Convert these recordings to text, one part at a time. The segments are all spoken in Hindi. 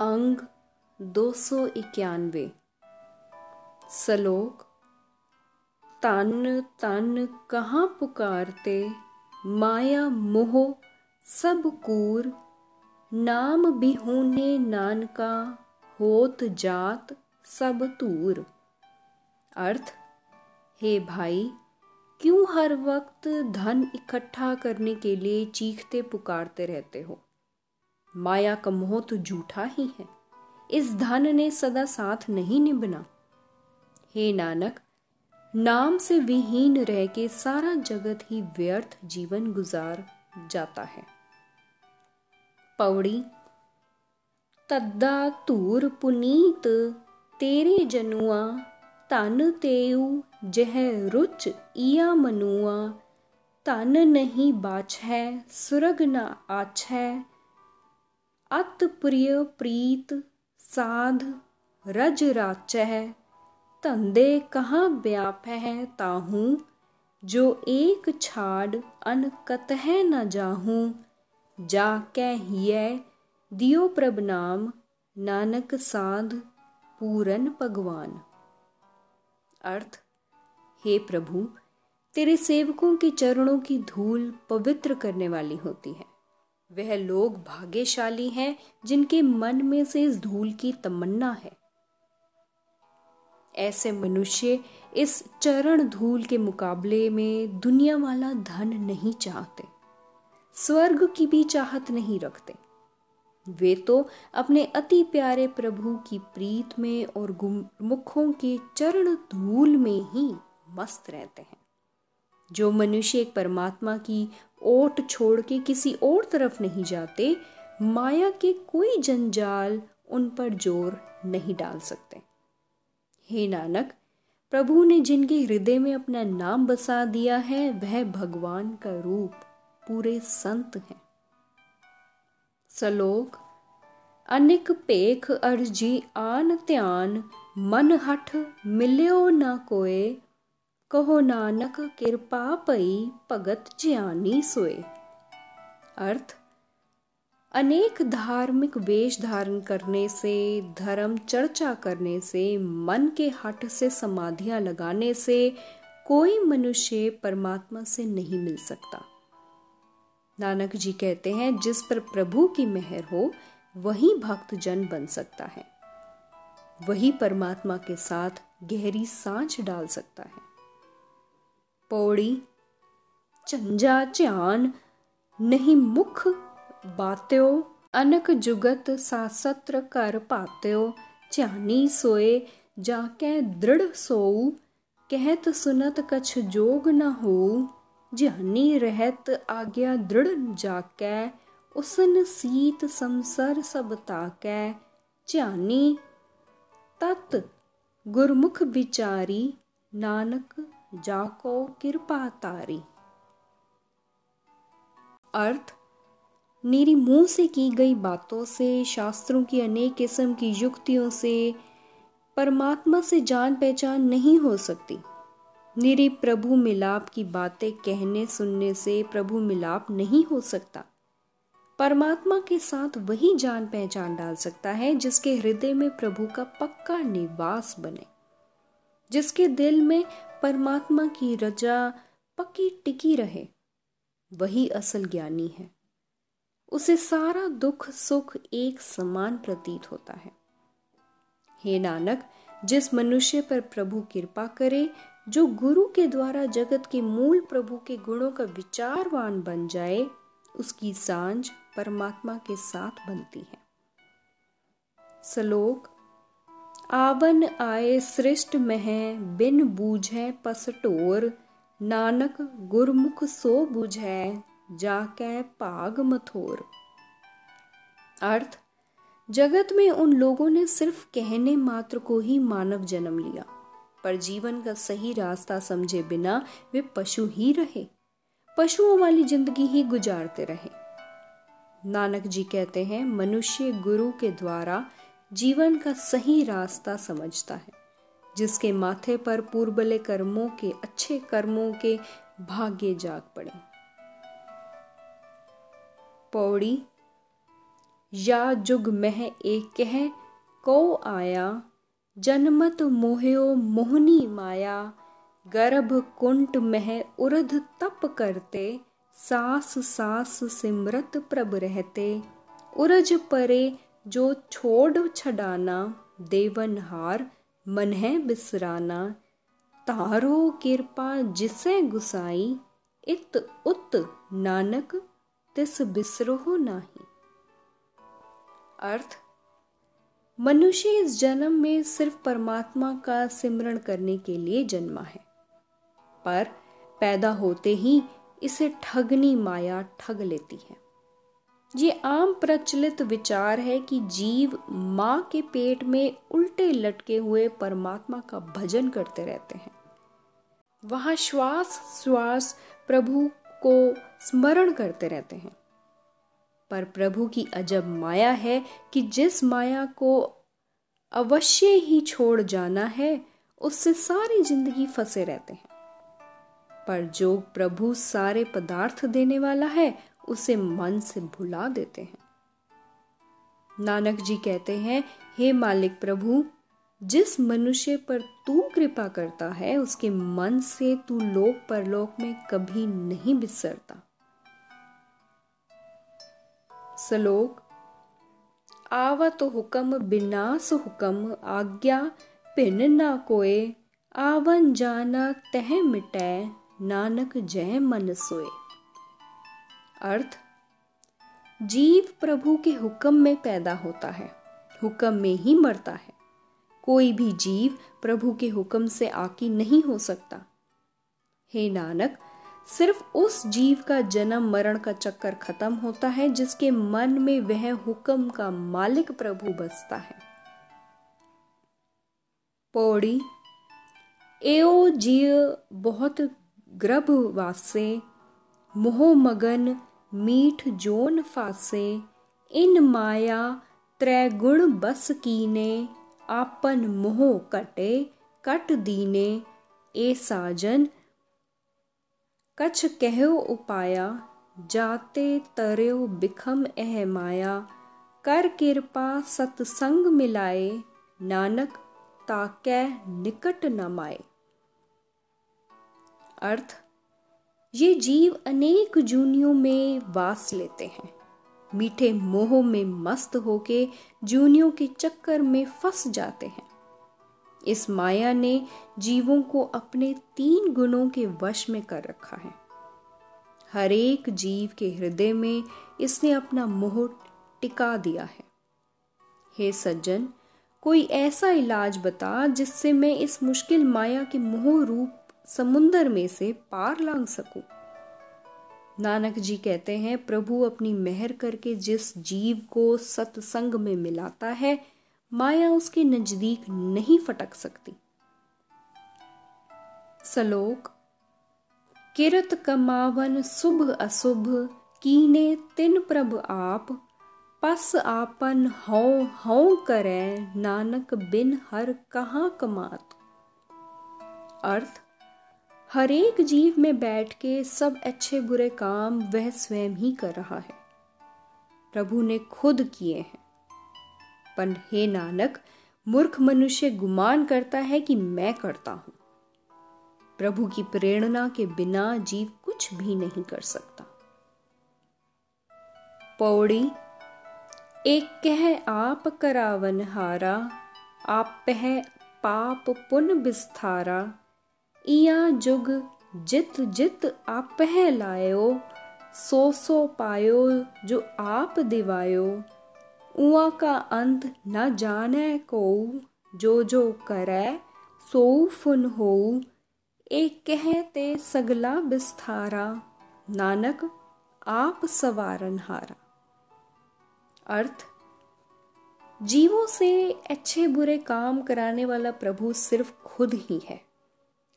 अंग दो सौ इक्यानवे। सलोक, तन तन कहाँ पुकारते? माया, मोह, सब कूर। नाम बिहूने नानका, होत जात सब तूर। अर्थ, हे भाई, क्यों हर वक्त धन इकट्ठा करने के लिए चीखते पुकारते रहते हो? माया का मोह तो झूठा ही है। इस धन ने सदा साथ नहीं निभना। हे नानक, नाम से विहीन रह के सारा जगत ही व्यर्थ जीवन गुजार जाता है। पौड़ी, तद्दा तूर पुनीत, तेरे जनुआ, तन तेऊ, जह रुच इया मनुआ, तन नहीं बाछ है सुरग न आछ है अत प्रिय प्रीत साध रज राच है धंधे कहाँ व्याप है ताहू? जो एक छाड़ अन है न जाहू? जा कै हिय दियो प्रभ नाम, नानक साध पूरन भगवान। अर्थ, हे प्रभु, तेरे सेवकों के चरणों की धूल पवित्र करने वाली होती है। वह लोग भाग्यशाली हैं, जिनके मन में से इस धूल की तमन्ना है। ऐसे मनुष्य इस चरण धूल के मुकाबले में दुनिया वाला धन नहीं चाहते, स्वर्ग की भी चाहत नहीं रखते। वे तो अपने अति प्यारे प्रभु की प्रीत में और मुखों के चरण धूल में ही मस्त रहते हैं। जो मनुष्य एक परमात्मा की ओट छोड़ के किसी और तरफ़ नहीं जाते, माया के कोई जंजाल उन पर ज़ोर नहीं डाल सकते। हे नानक, प्रभु ने जिनके हृदय में अपना नाम बसा दिया है, वह भगवान का रूप पूरे संत हैं। सलोक, अनिक पेख अर्जी आन ध्यान मन हठ मिल्यो न कोए कहो नानक कृपा पई भगत ज्ञानी सोए अर्थ अनेक धार्मिक वेश धारण करने से धर्म चर्चा करने से मन के हट से समाधियाँ लगाने से कोई मनुष्य परमात्मा से नहीं मिल सकता नानक जी कहते हैं जिस पर प्रभु की मेहर हो वही भक्त जन बन सकता है वही परमात्मा के साथ गहरी सांच डाल सकता है पौड़ी, चंजा ध्यान, नहीं मुख बात्यो, अनक जुगत सासत्र कर पात्यो, ध्यानी सोए जाके दृढ़ सोऊ, कहत सुनत कछ जोग न हो ध्यानी रहत आज्ञा दृढ़ जाकै, उसन सीत संसर सब ताकै, ध्यानी तत् गुरमुख विचारी नानक जाको कृपा तारी। अर्थ, मेरी मुँह से की गई बातों से, शास्त्रों की अनेक किस्म की युक्तियों से, परमात्मा से जान पहचान नहीं हो सकती। मेरे प्रभु मिलाप की बातें कहने सुनने से प्रभु मिलाप नहीं हो सकता। परमात्मा के साथ वही जान पहचान डाल सकता है जिसके हृदय में प्रभु का पक्का निवास बने, जिसके दिल में परमात्मा की रजा पक्की टिकी रहे, वही असल ज्ञानी है। उसे सारा दुख सुख एक समान प्रतीत होता है। हे नानक, जिस मनुष्य पर प्रभु कृपा करे, जो गुरु के द्वारा जगत के मूल प्रभु के गुणों का विचारवान बन जाए, उसकी साँझ परमात्मा के साथ बनती है। सलोक आवन आए सृष्ट मह, बिन बूझे पसटोर नानक गुरमुख सो बुझै, जाकै भाग मथोर। अर्थ, जगत में उन लोगों ने सिर्फ़ कहने मात्र को ही मानव जन्म लिया, पर जीवन का सही रास्ता समझे बिना वे पशु ही रहे, पशुओं वाली ज़िंदगी ही गुजारते रहे। नानक जी कहते हैं, मनुष्य गुरु के द्वारा जीवन का सही रास्ता समझता है, जिसके माथे पर पूर्वले कर्मों के अच्छे कर्मों के भाग्य जाग पड़े। पौड़ी, या जुग मह एक कह, को आया, जनमत मोहयो मोहनी माया, गर्भ कुंट मह उर्ध तप करते, सास सास सिमरत प्रभ रहते, उरज परे जो छोड़ छडाना देवन हार मन है बिसराना। तारो कृपा जिसे गुसाई इत उत नानक, तिस बिसरो नाही। अर्थ, मनुष्य इस जन्म में सिर्फ़ परमात्मा का सिमरण करने के लिए जन्मा है। पर पैदा होते ही इसे ठगनी माया ठग लेती है। ये आम प्रचलित विचार है कि जीव माँ के पेट में उल्टे लटके हुए परमात्मा का भजन करते रहते हैं। वहाँ श्वास श्वास प्रभु को स्मरण करते रहते हैं। पर प्रभु की अजब माया है कि जिस माया को अवश्य ही छोड़ जाना है, उससे सारी ज़िंदगी फंसे रहते हैं। पर जो प्रभु सारे पदार्थ देने वाला है उसे मन से भुला देते हैं। नानक जी कहते हैं, हे मालिक प्रभु, जिस मनुष्य पर तू कृपा करता है, उसके मन से तू लोक परलोक में कभी नहीं बिसरता। सलोक आवत हुक्म बिनास हुक्म, आज्ञा पिन ना कोए आवन जाना तह मिटै, नानक जय मन सोए। अर्थ, जीव प्रभु के हुक्म में पैदा होता है, हुक्म में ही मरता है। कोई भी जीव प्रभु के हुक्म से आकी नहीं हो सकता। हे नानक, सिर्फ़ उस जीव का जन्म मरण का चक्कर खत्म होता है, जिसके मन में वह हुक्म का मालिक प्रभु बसता है। पौड़ी, एओ जीव बहुत ग्रभ वासे, मोह मगन मीठ जोन फासे इन माया त्रैगुण बस कीने आपन मोह कटे कट दीने ए साजन कछ कहो उपाया जाते तरयो बिखम एह माया कर कृपा सतसंग मिलाए नानक ताकै निकट न माए अर्थ ये जीव अनेक जूनियों में वास लेते हैं। मीठे मोह में मस्त होके जूनियों के चक्कर में फंस जाते हैं। इस माया ने जीवों को अपने तीन गुणों के वश में कर रखा है। हर एक जीव के हृदय में इसने अपना मोह टिका दिया है। हे सज्जन, कोई ऐसा इलाज बता जिससे मैं इस मुश्किल माया के मोह रूप समुन्दर में से पार लांग सकूँ। नानक जी कहते हैं, प्रभु अपनी मेहर करके जिस जीव को सत्संग में मिलाता है, माया उसके नज़दीक नहीं फटक सकती। सलोक, किरत कमावन शुभ अशुभ, कीने तिन प्रभ आप, पस आपन हौ हौ करे, नानक बिन हर कहा कमात। अर्थ हर एक जीव में बैठ के सब अच्छे बुरे काम वह स्वयं ही कर रहा है। प्रभु ने खुद किए हैं। पर हे नानक, मूर्ख मनुष्य गुमान करता है कि मैं करता हूँ। प्रभु की प्रेरणा के बिना जीव कुछ भी नहीं कर सकता। पौड़ी, एक कह आप करावन हारा आप पह पाप पुन विस्तारा इया जुग जित जित आप लायो, सो सो पायो जो आप दिवायो। उआ का अंत न जाने को, जो जो करे सो फुन हो। एक कहते सगला बिस्थारा नानक आप सवारन हारा। अर्थ, जीवों से अच्छे बुरे काम कराने वाला प्रभु सिर्फ़ खुद ही है।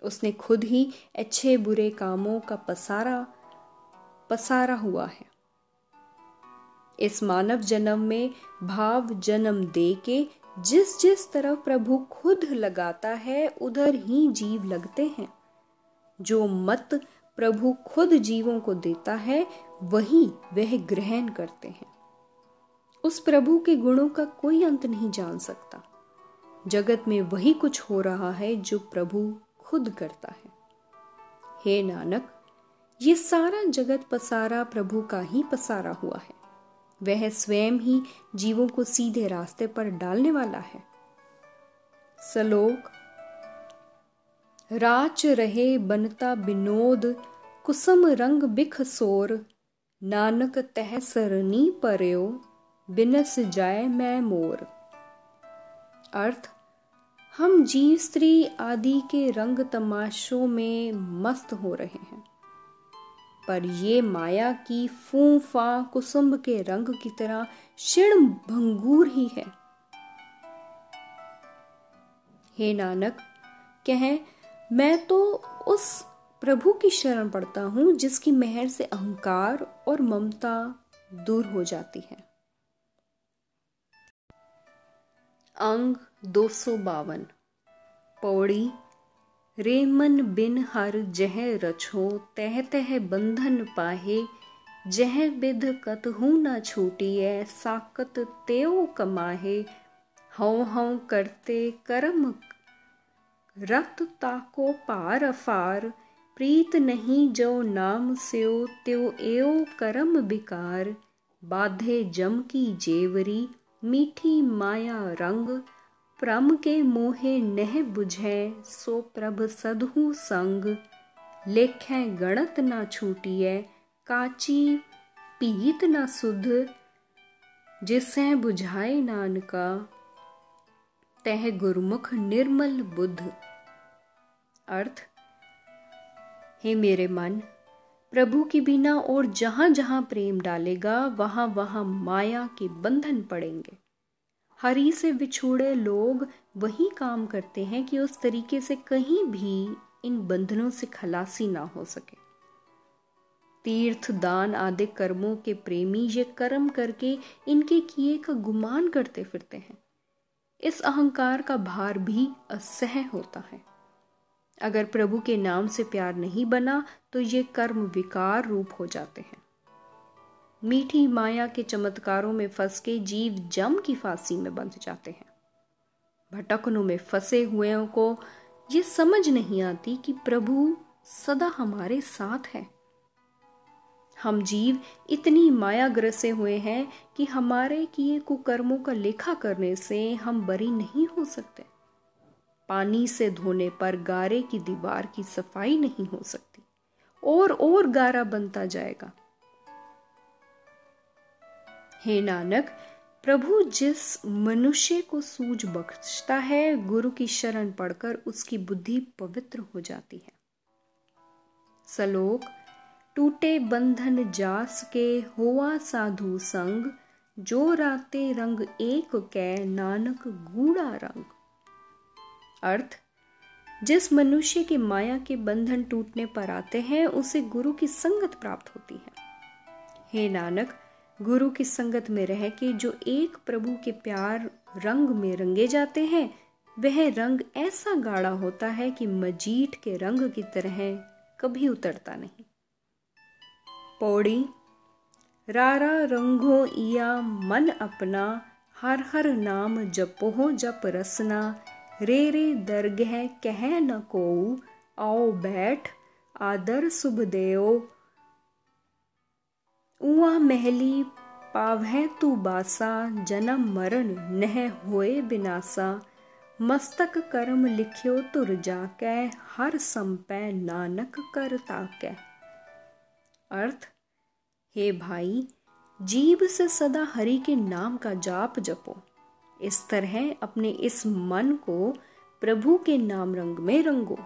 उसने खुद ही अच्छे बुरे कामों का पसारा पसारा हुआ है। इस मानव जन्म में भाव जन्म दे के जिस जिस तरफ़ प्रभु खुद लगाता है, उधर ही जीव लगते हैं। जो मत प्रभु खुद जीवों को देता है, वही वह ग्रहण करते हैं। उस प्रभु के गुणों का कोई अंत नहीं जान सकता। जगत में वही कुछ हो रहा है जो प्रभु खुद करता है। हे नानक, ये सारा जगत पसारा प्रभु का ही पसारा हुआ है। वह स्वयं ही जीवों को सीधे रास्ते पर डालने वाला है। सलोक, राच रहे बनता विनोद कुसम रंग बिख सोर, नानक तह सरनी परयो, बिनस जाए मैं मोर। अर्थ हम जीव, स्त्री आदि के रंग तमाशों में मस्त हो रहे हैं। पर ये माया की फू फा कुसुम्भ के रंग की तरह क्षीण भंगूर ही है। हे नानक, कहें, मैं तो उस प्रभु की शरण पड़ता हूँ जिसकी मेहर से अहंकार और ममता दूर हो जाती है। अंग दो सौ बावन। पौड़ी, रेमन बिन हर जह रछो तह तह बंधन पाहे। जह बिध कतहू न छूटिए, साकत तेओ कमाहे। हौ हौ करते कर्म, रक्त ताको पार अफार। प्रीत नहीं जो नाम स्यो, त्यो एओ कर्म बिकार। बाधे जम की जेवरी, मीठी माया रंग प्रम के मोहे नह बुझे, सो प्रभ सदहु संग। लेखे गणत ना छूटिए काची पीत न सुध। जिसे बुझाए नानका, तह गुरमुख निर्मल बुद्ध अर्थ, हे मेरे मन, प्रभु के बिना और जहाँ जहाँ प्रेम डालेगा वहाँ वहाँ माया के बंधन पड़ेंगे। हरी से बिछोड़े लोग वही काम करते हैं कि उस तरीके से कहीं भी इन बंधनों से खलासी ना हो सके। तीर्थ दान आदि कर्मों के प्रेमी ये कर्म करके इनके किए का गुमान करते फिरते हैं। इस अहंकार का भार भी असह होता है। अगर प्रभु के नाम से प्यार नहीं बना तो ये कर्म विकार रूप हो जाते हैं। मीठी माया के चमत्कारों में फंस के जीव जम की फांसी में बंध जाते हैं। भटकनों में फंसे हुए को ये समझ नहीं आती कि प्रभु सदा हमारे साथ है। हम जीव इतनी माया ग्रसे हुए हैं कि हमारे किए कुकर्मों का लेखा करने से हम बरी नहीं हो सकते। पानी से धोने पर गारे की दीवार की सफ़ाई नहीं हो सकती। और और गारा बनता जाएगा। हे नानक, प्रभु जिस मनुष्य को सूझ बख्शता है, गुरु की शरण पढ़कर उसकी बुद्धि पवित्र हो जाती है। सलोक, टूटे बंधन जास के हुआ साधु संग, जो राते रंग एक कै नानक गूढ़ा रंग। अर्थ, जिस मनुष्य के माया के बंधन टूटने पर आते हैं, उसे गुरु की संगत प्राप्त होती है। हे नानक गुरु की संगत में रह के जो एक प्रभु के प्यार रंग में रंगे जाते हैं, वह रंग ऐसा गाढ़ा होता है कि मजीठ के रंग की तरह कभी उतरता नहीं। पौड़ी, रारा रंगो इया मन अपना, हर हर नाम जपोहो जप रसना, रे रे दरगह कह न को आओ बैठ, आदर शुभ देओ उआ महली पावह तू बासा, जन्म मरण नह होए बिनासा। मस्तक कर्म लिखियो तुर जाकै, हर संपै नानक कर ताकै। अर्थ, हे भाई, जीव से सदा हरि के नाम का जाप जपो। इस तरह अपने इस मन को प्रभु के नाम रंग में रंगो।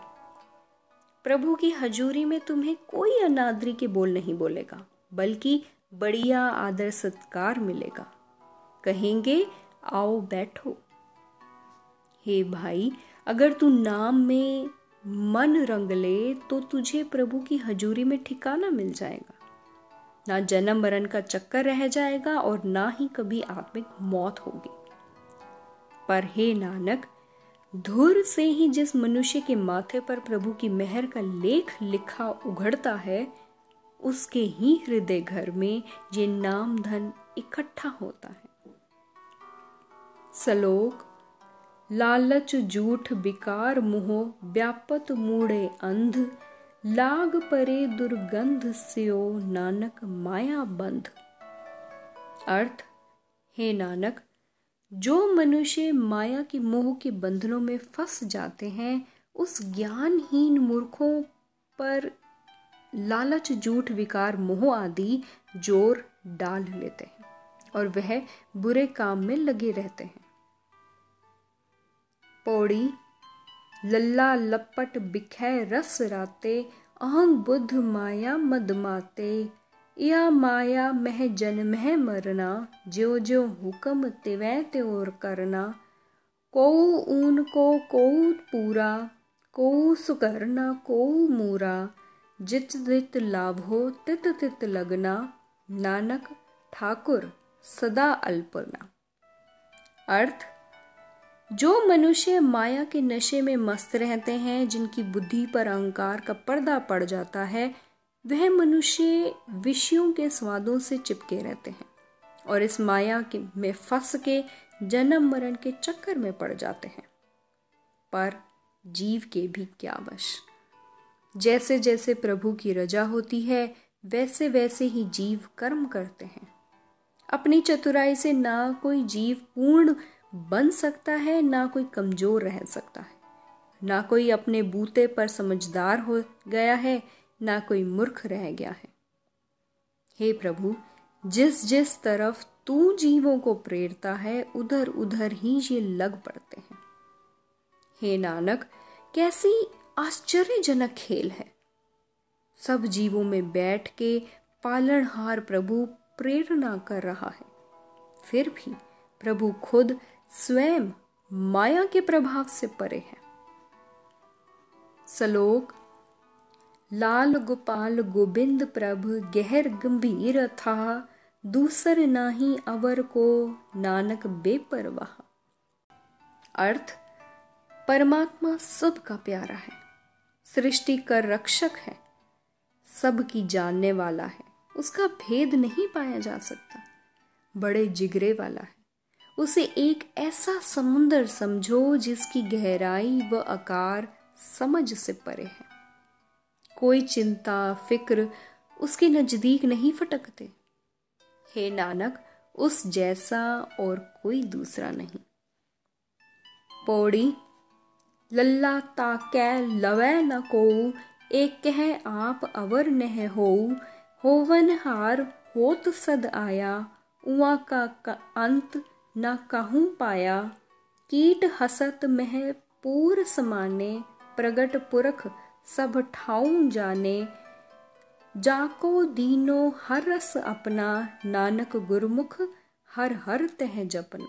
प्रभु की हजूरी में तुम्हें कोई अनादरी के बोल नहीं बोलेगा। बल्कि बढ़िया आदर सत्कार मिलेगा। कहेंगे, आओ बैठो। हे भाई, अगर तू नाम में मन रंग ले तो तुझे प्रभु की हजूरी में ठिकाना मिल जाएगा। ना जन्म मरण का चक्कर रह जाएगा और ना ही कभी आत्मिक मौत होगी। पर हे नानक, धुर से ही जिस मनुष्य के माथे पर प्रभु की मेहर का लेख लिखा उघड़ता है उसके ही हृदय घर में ये नाम धन इकट्ठा होता है। सलोक, लालच झूठ विकार मुह, व्यापत मूढ़े अंध, लाग परे दुर्गंध स्यो नानक माया बंध। अर्थ, हे नानक, जो मनुष्य माया के मोह के बंधनों में फंस जाते हैं, उस ज्ञानहीन मूर्खों पर लालच झूठ विकार, मोह आदि ज़ोर डाल लेते हैं और वह बुरे काम में लगे रहते हैं। पौड़ी, लल्ला, लपट, बिखै, रस राते अहम बुद्ध, माया मदमाते या माया, मह जन्म मरना, ज्यो ज्यो हुक्म तिवै त्योर करना को ऊन को को पूरा को सुकरना को मूरा जित जित लाभो, तित तित लगना। नानक ठाकुर, सदा अल्पना। अर्थ, जो मनुष्य माया के नशे में मस्त रहते हैं, जिनकी बुद्धि पर अहंकार का पर्दा पड़ जाता है, वह मनुष्य विषयों के स्वादों से चिपके रहते हैं और इस माया के में फंस के जन्म मरण के चक्कर में पड़ जाते हैं। पर जीव के भी क्या वश। जैसे जैसे प्रभु की रजा होती है वैसे वैसे ही जीव कर्म करते हैं। अपनी चतुराई से ना कोई जीव पूर्ण बन सकता है, ना कोई कमज़ोर रह सकता है। ना कोई अपने बूते पर समझदार हो गया है, ना कोई मूर्ख रह गया है। हे प्रभु जिस जिस तरफ़ तू जीवों को प्रेरता है उधर उधर ही ये लग पड़ते हैं। हे नानक, कैसी आश्चर्यजनक खेल है। सब जीवों में बैठ के पालनहार प्रभु प्रेरणा कर रहा है। फिर भी प्रभु खुद स्वयं माया के प्रभाव से परे है। सलोक, लाल गोपाल गोविंद प्रभ गहर गंभीर था, दूसर नाही अवर को नानक बेपरवाह। अर्थ, परमात्मा सबका प्यारा है। सृष्टि कर रक्षक है, सबकी जानने वाला है। उसका भेद नहीं पाया जा सकता। बड़े जिगरे वाला है। उसे एक ऐसा समुंदर समझो जिसकी गहराई व आकार समझ से परे है। कोई चिंता, फ़िक्र उसके नज़दीक नहीं फटकते। हे नानक, उस जैसा और कोई दूसरा नहीं। पौड़ी लल्ला ताकै लवै न को एक कह आप अवर नह हो होवन हार होत सद आया उआ का, का अंत न कहूँ पाया। कीट हसत मह पूर समाने प्रगट पुरख सब ठाऊ जाने। जाको दीनो हर रस अपना नानक गुरमुख हर हर तह जपना।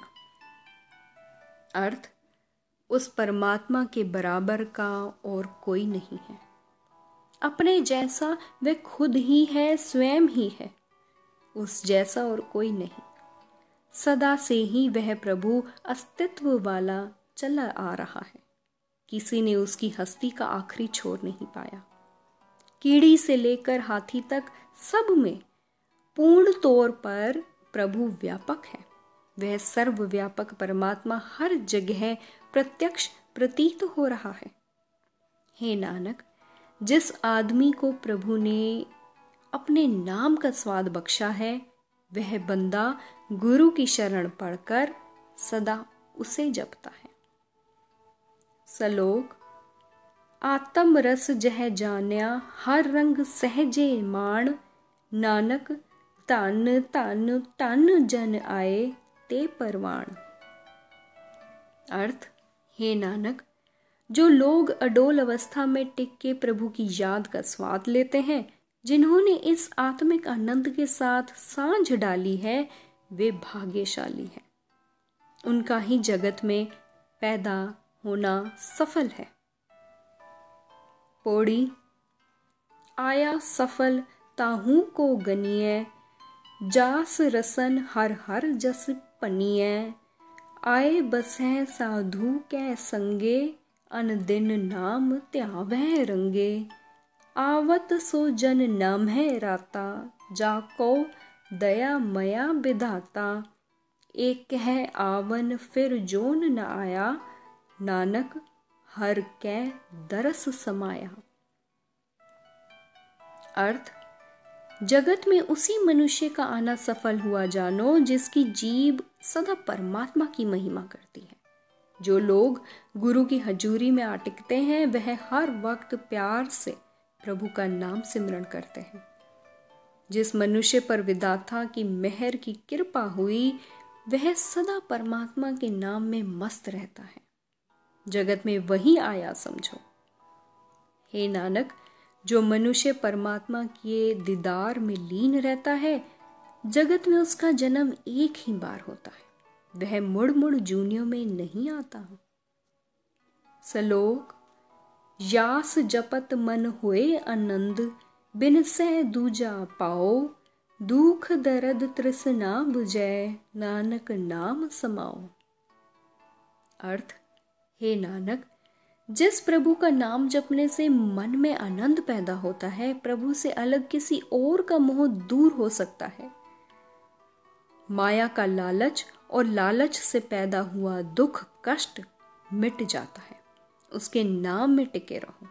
अर्थ उस परमात्मा के बराबर का और कोई नहीं है। अपने जैसा वह खुद ही है, स्वयं ही है। उस जैसा और कोई नहीं। सदा से ही वह प्रभु अस्तित्व वाला चला आ रहा है। किसी ने उसकी हस्ती का आखिरी छोर नहीं पाया। कीड़ी से लेकर हाथी तक सब में पूर्ण तौर पर प्रभु व्यापक है। वह सर्वव्यापक परमात्मा हर जगह प्रत्यक्ष प्रतीत हो रहा है। हे नानक, जिस आदमी को प्रभु ने अपने नाम का स्वाद बख्शा है, वह बंदा गुरु की शरण पढ़कर सदा उसे जपता है। सलोक आत्म रस जह जान्या हर रंग सहजे मान नानक, तन तन तन जन आए ते परवान अर्थ हे नानक, जो लोग अडोल अवस्था में टिक के प्रभु की याद का स्वाद लेते हैं, जिन्होंने इस आत्मिक आनंद के साथ साँझ डाली है, वे भाग्यशाली हैं। उनका ही जगत में पैदा होना सफल है। पौड़ी, आया सफल ताहू को गनिय जास रसन हर हर जस पनिय आए बसै साधु कै संगे, अन दिन नाम त्यावह रंगे। आवत सो जन नाम है राता जाको दया मया विधाता एक कह आवन, फिर जोन न आया, नानक हर कै दरस समाया। अर्थ, जगत में उसी मनुष्य का आना सफल हुआ जानो, जिसकी जीव सदा परमात्मा की महिमा करती है। जो लोग गुरु की हजूरी में आटिकते हैं, वह हर वक्त प्यार से प्रभु का नाम सिमरण करते हैं। जिस मनुष्य पर विदाता की मेहर की कृपा हुई, वह सदा परमात्मा के नाम में मस्त रहता है। जगत में वही आया, समझो। हे नानक, जो मनुष्य परमात्मा के दीदार में लीन रहता है जगत में उसका जन्म एक ही बार होता है। वह मुड़ मुड़ जूनियों में नहीं आता। सलोक, यास जपत मन हुए आनंद, बिन सह दूजा पाओ, दुख दर्द तृष्णा बुझय नानक नाम समाओ। अर्थ, हे नानक, जिस प्रभु का नाम जपने से मन में आनंद पैदा होता है, प्रभु से अलग किसी और का मोह दूर हो सकता है। माया का लालच और लालच से पैदा हुआ दुख, कष्ट मिट जाता है। उसके नाम में टिके रहो।